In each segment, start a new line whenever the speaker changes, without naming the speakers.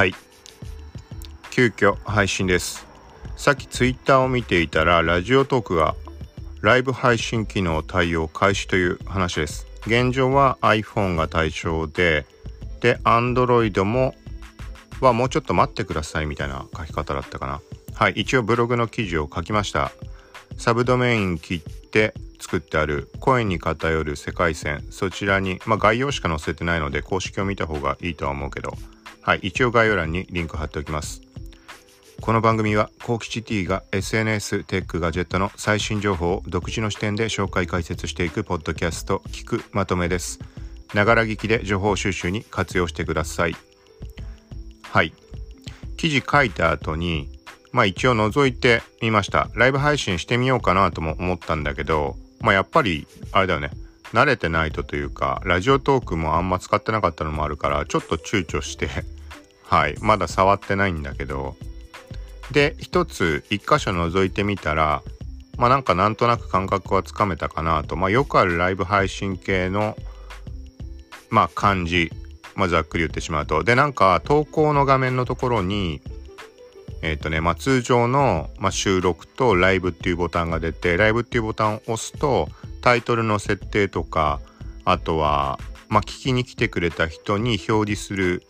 はい。急遽配信です。さっきツイッターを見ていたらラジオトークがライブ配信機能対応開始という話です。現状は iPhone が対象でで Android もはもうちょっと待ってくださいみたいな書き方だったかな。はい一応ブログの記事を書きました。サブドメイン切って作ってある声に偏る世界線そちらにまあ概要しか載せてないので公式を見た方がいいとは思うけど。はい一応概要欄にリンク貼っておきます。この番組はコーキチ T が SNS テックガジェットの最新情報を独自の視点で紹介解説していくポッドキャスト聞くまとめです。ながら聞きで情報収集に活用してください。はい。記事書いた後にまあ一応覗いてみました。ライブ配信してみようかなとも思ったんだけどまあやっぱりあれだよね。慣れてないとというかラジオトークもあんま使ってなかったのもあるからちょっと躊躇して はいまだ触ってないんだけど。で一つ一箇所覗いてみたらまあなんかなんとなく感覚はつかめたかなと。まあよくあるライブ配信系のまあ感じ。まあざっくり言ってしまうと。でなんか投稿の画面のところにえっ、ー、とねまあ通常の、まあ、収録とライブっていうボタンが出てライブっていうボタンを押すとタイトルの設定とかあとはまあ聞きに来てくれた人に表示する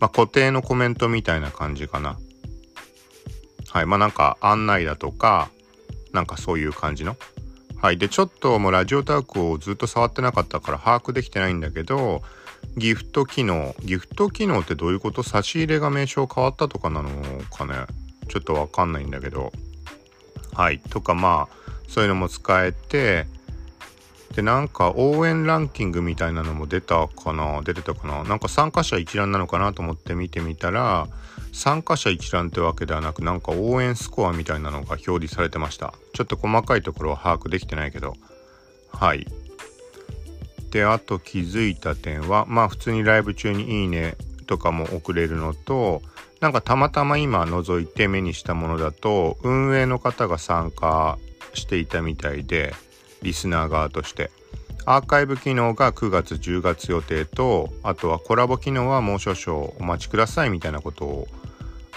まあ、固定のコメントみたいな感じかな。はい。まあなんか案内だとか、なんかそういう感じの。はい。で、ちょっともうラジオタークをずっと触ってなかったから把握できてないんだけど、ギフト機能。ギフト機能ってどういうこと？差し入れが名称変わったとかなのかね？ちょっとわかんないんだけど。はい。とかまあ、そういうのも使えて、で、なんか応援ランキングみたいなのも出たかな出てたかななんか参加者一覧なのかなと思って見てみたら、参加者一覧ってわけではなく、なんか応援スコアみたいなのが表示されてました。ちょっと細かいところは把握できてないけど。はい。で、あと気づいた点は、まあ普通にライブ中にいいねとかも送れるのと、なんかたまたま今覗いて目にしたものだと、運営の方が参加していたみたいで、リスナー側として。アーカイブ機能が9月10月予定とあとはコラボ機能はもう少々お待ちくださいみたいなことを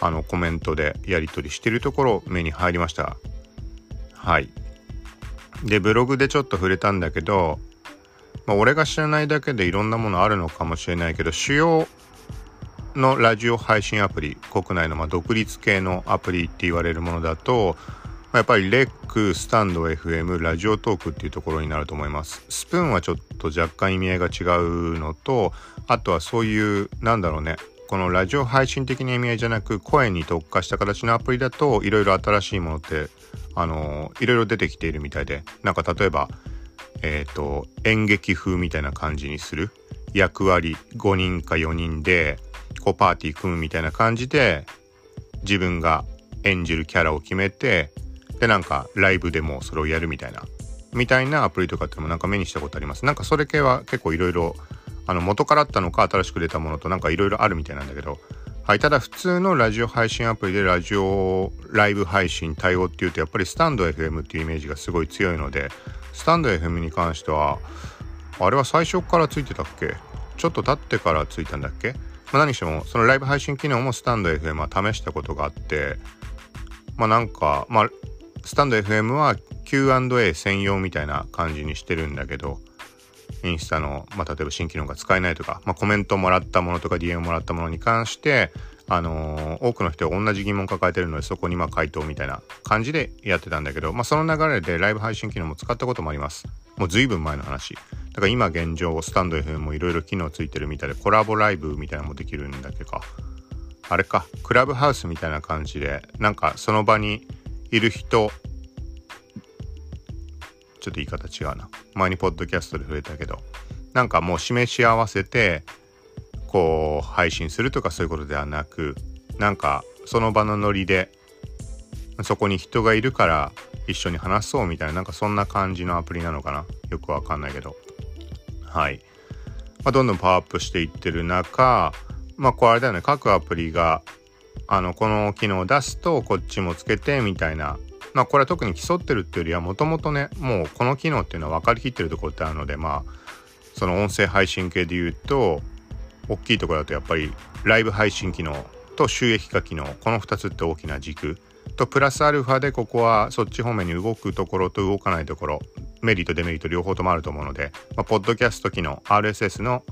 あのコメントでやり取りしてるところ目に入りました。はい。でブログでちょっと触れたんだけど、まあ、俺が知らないだけでいろんなものあるのかもしれないけど主要のラジオ配信アプリ国内のま独立系のアプリって言われるものだとやっぱりレック、スタンド FM、ラジオトークっていうところになると思います。スプーンはちょっと若干意味合いが違うのと、あとはそういう、なんだろうね、このラジオ配信的な意味合いじゃなく、声に特化した形のアプリだと、いろいろ新しいものって、あの、いろいろ出てきているみたいで、なんか例えば、えっ、ー、と、演劇風みたいな感じにする。役割5人か4人で、こうパーティー組むみたいな感じで、自分が演じるキャラを決めて、でなんかライブでもそれをやるみたいなみたいなアプリとかってもなんか目にしたことあります。なんかそれ系は結構いろいろあの元からあったのか新しく出たものとなんかいろいろあるみたいなんだけどはいただ普通のラジオ配信アプリでラジオライブ配信対応っていうとやっぱりスタンド FM っていうイメージがすごい強いのでスタンド FM に関してはあれは最初からついてたっけ？ちょっと経ってからついたんだっけ、まあ、何してもそのライブ配信機能もスタンド FM は試したことがあってまあなんかまあスタンド FM は Q&A 専用みたいな感じにしてるんだけど、インスタの、まあ、例えば新機能が使えないとか、まあ、コメントもらったものとか DM もらったものに関して、あのー、多くの人が同じ疑問を抱えてるので、そこにまあ回答みたいな感じでやってたんだけど、まあ、その流れでライブ配信機能も使ったこともあります。もう随分前の話。だから今現状、スタンド FM もいろいろ機能ついてるみたいで、コラボライブみたいなのもできるんだけか。あれか、クラブハウスみたいな感じで、なんかその場にいる人ちょっと言い方違うな。前にポッドキャストで触れたけどなんかもう示し合わせてこう配信するとかそういうことではなくなんかその場のノリでそこに人がいるから一緒に話そうみたいななんかそんな感じのアプリなのかな。よくわかんないけど。はい、まあ、どんどんパワーアップしていってる中まあこれあれだよね。各アプリがあのこの機能を出すとこっちもつけてみたいな。まあこれは特に競ってるっていうよりはもともとねもうこの機能っていうのは分かりきってるところってあるのでまあその音声配信系で言うと大きいところだとやっぱりライブ配信機能と収益化機能この2つって大きな軸。とプラスアルファでここはそっち方面に動くところと動かないところメリットデメリット両方ともあると思うので、まあ、ポッドキャスト機能 RSS の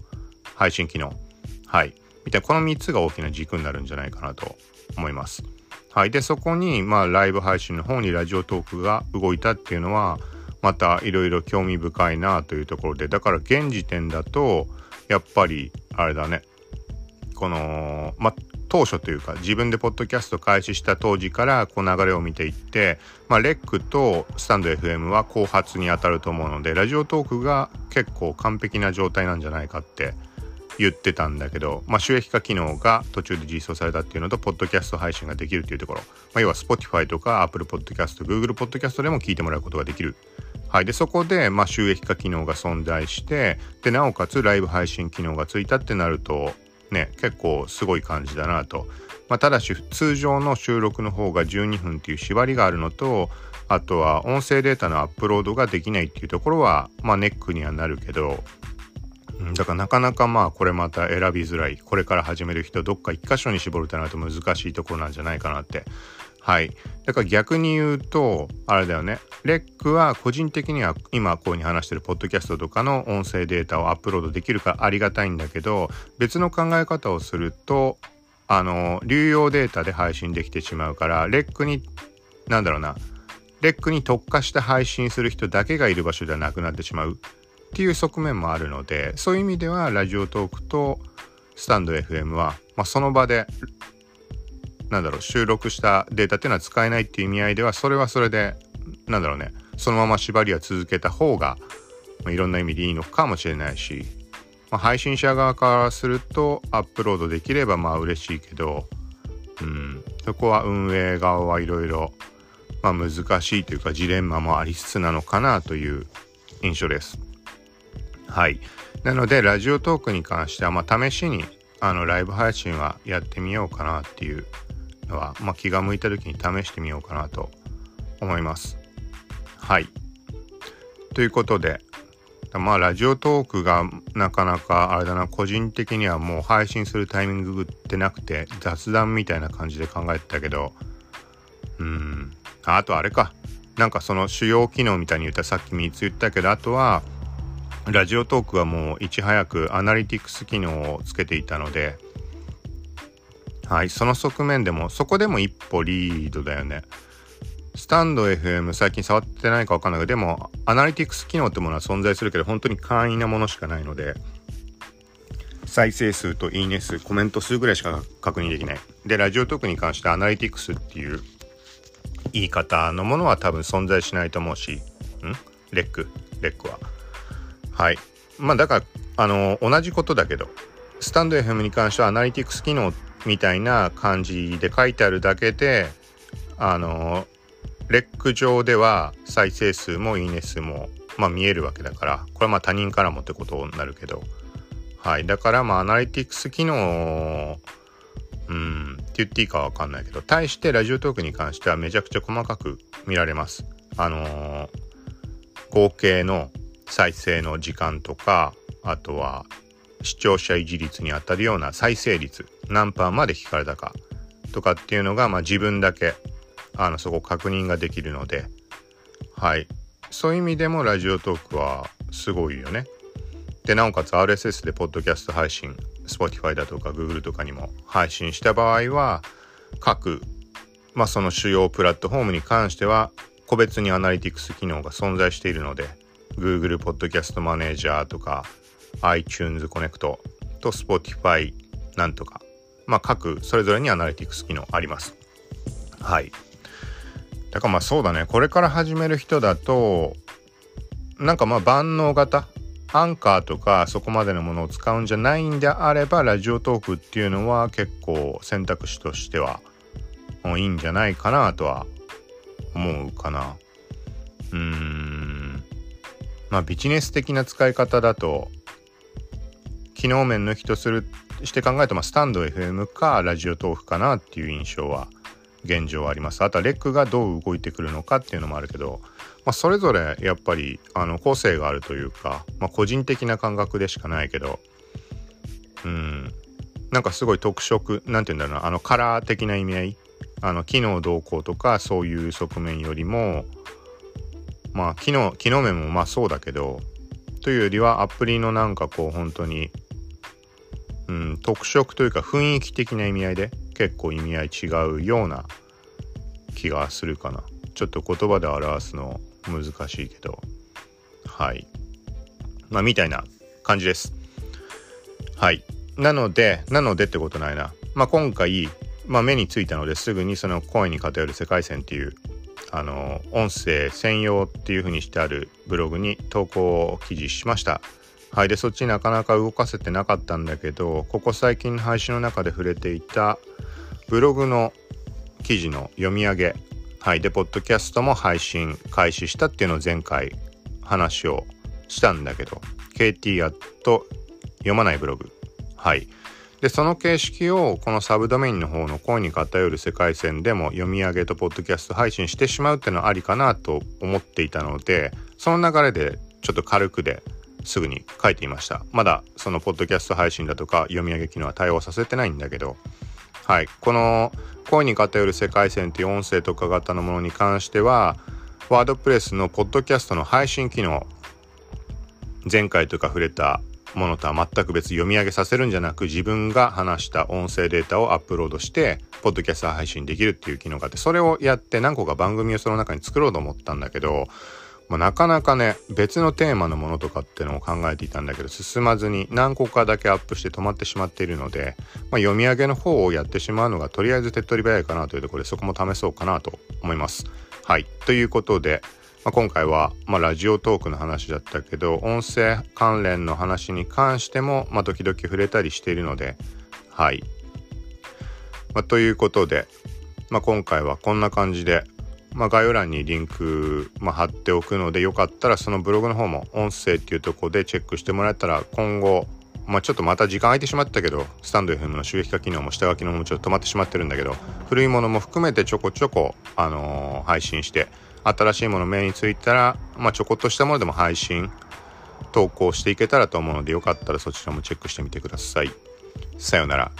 配信機能。はい。みたいなこの3つが大きな軸になるんじゃないかなと思います。はい、でそこにまあライブ配信の方にラジオトークが動いたっていうのはまたいろいろ興味深いなというところで。だから現時点だとやっぱりあれだね。このまあ当初というか自分でポッドキャスト開始した当時からこう流れを見ていって、まあ、レックとスタンド FM は後発にあたると思うのでラジオトークが結構完璧な状態なんじゃないかって言ってたんだけど、まあ、収益化機能が途中で実装されたっていうのと、ポッドキャスト配信ができるっていうところ、まあ、要は Spotify とか Apple Podcast、Google Podcast でも聞いてもらうことができる。はい。で、そこで、まあ、収益化機能が存在して、で、なおかつライブ配信機能がついたってなると、ね、結構すごい感じだなと。まあ、ただし、通常の収録の方が12分っていう縛りがあるのと、あとは音声データのアップロードができないっていうところは、まあ、ネックにはなるけど、だからなかなかまあこれまた選びづらい。これから始める人どっか一箇所に絞るとなると難しいところなんじゃないかなって。はい。だから逆に言うとあれだよね。レックは個人的には今こういうふうに話してるポッドキャストとかの音声データをアップロードできるからありがたいんだけど別の考え方をするとあの流用データで配信できてしまうからレックになんだろうな。レックに特化して配信する人だけがいる場所ではなくなってしまう。っていう側面もあるのでそういう意味ではラジオトークとスタンド FM は、まあ、その場でなんだろう収録したデータっていうのは使えないっていう意味合いではそれはそれでなんだろうねそのまま縛りは続けた方が、まあ、いろんな意味でいいのかもしれないし、まあ、配信者側からするとアップロードできればまあ嬉しいけど、うん、そこは運営側はいろいろ難しいというかジレンマもありつつなのかなという印象です。はい。なので、ラジオトークに関しては、まあ、試しに、あの、ライブ配信はやってみようかなっていうのは、まあ、気が向いた時に試してみようかなと思います。はい。ということで、まあ、ラジオトークがなかなか、あれだな、個人的にはもう配信するタイミングってなくて、雑談みたいな感じで考えてたけど、うん、あとあれか。なんかその主要機能みたいに言ったさっき3つ言ったけど、あとは、ラジオトークはもういち早くアナリティクス機能をつけていたので、はい、その側面でも、そこでも一歩リードだよね。スタンド FM 最近触ってないかわかんないけど、でもアナリティクス機能ってものは存在するけど、本当に簡易なものしかないので、再生数といいね数、コメント数ぐらいしか確認できない。で、ラジオトークに関してアナリティクスっていう言い方のものは多分存在しないと思うし、ん？レックレックは。はい。まあだからあの同じことだけどスタンド FM に関してはアナリティクス機能みたいな感じで書いてあるだけであのレック上では再生数もいいね数も、まあ、見えるわけだからこれはまあ他人からもってことになるけどはい。だからまあアナリティクス機能うんって言っていいかわかんないけど対してラジオトークに関してはめちゃくちゃ細かく見られます。あのー、合計の再生の時間とかあとは視聴者維持率にあたるような再生率何パーまで聞かれたかとかっていうのが、まあ、自分だけあのそこ確認ができるのではいそういう意味でもラジオトークはすごいよね。でなおかつ RSS でポッドキャスト配信 Spotify だとか Google とかにも配信した場合は各、まあ、その主要プラットフォームに関しては個別にアナリティクス機能が存在しているので Google Podcast Manager とか iTunes Connect と Spotify なんとか、まあ、各それぞれにアナリティクス機能あります。はい。だからまあそうだねこれから始める人だとなんかまあ万能型アンカーとかそこまでのものを使うんじゃないんであればラジオトークっていうのは結構選択肢としてはもういいんじゃないかなとは思うかな。うーんまあビジネス的な使い方だと機能面の人するして考えると、まあ、スタンド FM かラジオトークかなっていう印象は現状あります。あとはレックがどう動いてくるのかっていうのもあるけど、まあ、それぞれやっぱりあの個性があるというか、まあ、個人的な感覚でしかないけどうんなんかすごい特色なんて言うんだろうなあのカラー的な意味合いあの機能動向とかそういう側面よりもまあ機能機能面もまあそうだけどというよりはアプリのなんかこう本当にうん特色というか雰囲気的な意味合いで結構意味合い違うような気がするかな。ちょっと言葉で表すの難しいけど。はい。まあみたいな感じです。はい。なのでなのでってことないな。まあ今回、まあ、目についたのですぐにその声に偏る世界線っていうあの音声専用っていう風にしてあるブログに投稿を記事しました。はい。でそっちなかなか動かせてなかったんだけどここ最近の配信の中で触れていたブログの記事の読み上げはい。でポッドキャストも配信開始したっていうのを前回話をしたんだけど KT やっと読まないブログ。はい。でその形式をこのサブドメインの方の声に偏る世界線でも読み上げとポッドキャスト配信してしまうっていうのはありかなと思っていたのでその流れでちょっと軽くですぐに書いていました。まだそのポッドキャスト配信だとか読み上げ機能は対応させてないんだけどはい。この声に偏る世界線っていう音声特化型のものに関してはワードプレスのポッドキャストの配信機能前回とか触れたものとは全く別読み上げさせるんじゃなく自分が話した音声データをアップロードしてポッドキャスト配信できるっていう機能があってそれをやって何個か番組をその中に作ろうと思ったんだけど、まあ、なかなかね別のテーマのものとかってのを考えていたんだけど進まずに何個かだけアップして止まってしまっているので、まあ、読み上げの方をやってしまうのがとりあえず手っ取り早いかなというところでそこも試そうかなと思います。はいということでまあ、今回は、まあ、ラジオトークの話だったけど音声関連の話に関しても、まあ、時々触れたりしているのではい、まあ、ということで、まあ、今回はこんな感じで、まあ、概要欄にリンク、まあ、貼っておくのでよかったらそのブログの方も音声っていうとこでチェックしてもらえたら今後まあ、ちょっとまた時間空いてしまったけどスタンド FM の収益化機能も下書きのもちょっと止まってしまってるんだけど古いものも含めてちょこちょこ、あのー、配信して新しいもの目についたら、まあ、ちょこっとしたものでも配信投稿していけたらと思うのでよかったらそちらもチェックしてみてください。さようなら。